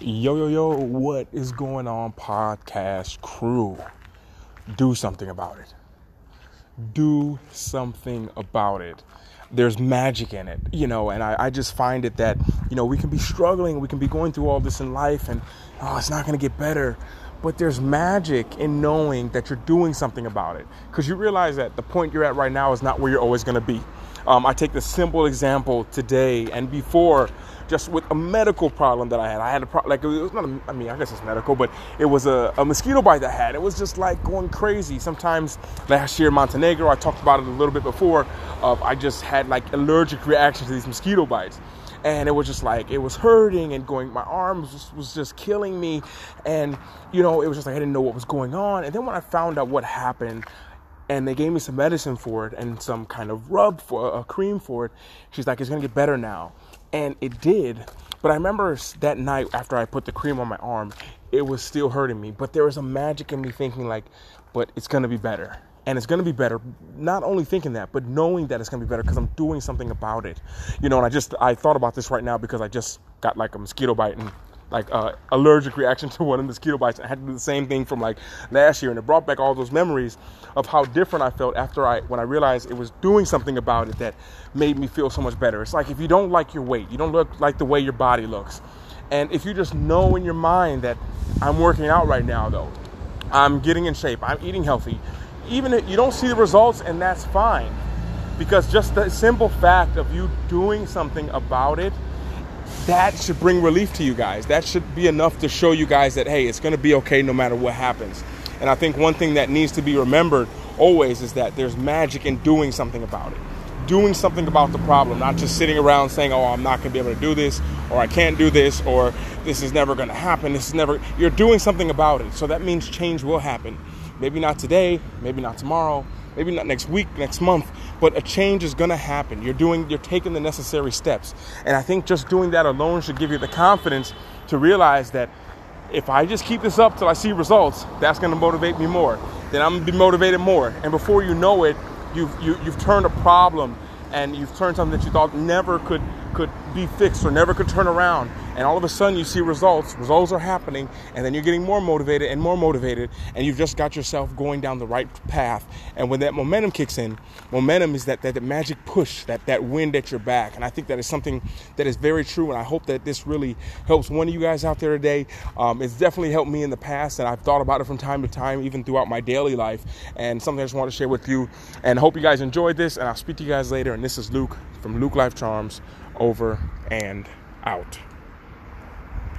Yo, yo, yo, what is going on, podcast crew? Do something about it. Do something about it. There's magic in it, you know, and I, I just find it that, you know, we can be struggling, we can be going through all this in life, and oh, it's not going to get better. But there's magic in knowing that you're doing something about it. Because you realize that the point you're at right now is not where you're always going to be. Um, I take the simple example today and before just with a medical problem that I had. I had a problem, like it was not, a, I mean, I guess it's medical, but it was a, a mosquito bite that I had. It was just like going crazy. Sometimes last year in Montenegro, I talked about it a little bit before, I just had like allergic reactions to these mosquito bites. And it was just like, it was hurting and going, my arms was, was just killing me. And, you know, it was just like, I didn't know what was going on. And then when I found out what happened, and they gave me some medicine for it and some kind of rub for a cream for it. She's like, it's gonna get better now and it did. But I remember that night after I put the cream on my arm, it was still hurting me. But there was a magic in me thinking like, but it's gonna be better. And it's gonna be better. Not only thinking that, but knowing that it's gonna be better because I'm doing something about it. You know, and I just I thought about this right now because I just got like a mosquito bite and like uh, allergic reaction to one of the mosquito bites. I had to do the same thing from like last year, and it brought back all those memories of how different I felt after I when I realized it was doing something about it that made me feel so much better. It's like if you don't like your weight, you don't look like the way your body looks, and if you just know in your mind that I'm working out right now, though, I'm getting in shape, I'm eating healthy, even if you don't see the results, and that's fine, because just the simple fact of you doing something about it that should bring relief to you guys. That should be enough to show you guys that, hey, it's going to be okay no matter what happens. And I think one thing that needs to be remembered always is that there's magic in doing something about it. Doing something about the problem, not just sitting around saying, oh, I'm not going to be able to do this, or I can't do this, or this is never going to happen. This is never, you're doing something about it. So that means change will happen. Maybe not today, maybe not tomorrow, maybe not next week, next month, but a change is going to happen. You're doing, you're taking the necessary steps. And I think just doing that alone should give you the confidence to realize that if I just keep this up till I see results, that's going to motivate me more. Then I'm going to be motivated more. And before you know it, you've, you, have you have turned a problem and you've turned something that you thought never could could be fixed or never could turn around. And all of a sudden you see results, results are happening, and then you're getting more motivated and more motivated, and you've just got yourself going down the right path. And when that momentum kicks in, momentum is that, that, that magic push, that, that wind at your back. And I think that is something that is very true, and I hope that this really helps one of you guys out there today. Um, it's definitely helped me in the past, and I've thought about it from time to time, even throughout my daily life, and something I just want to share with you. And hope you guys enjoyed this, and I'll speak to you guys later. And this is Luke from Luke Life Charms over and out.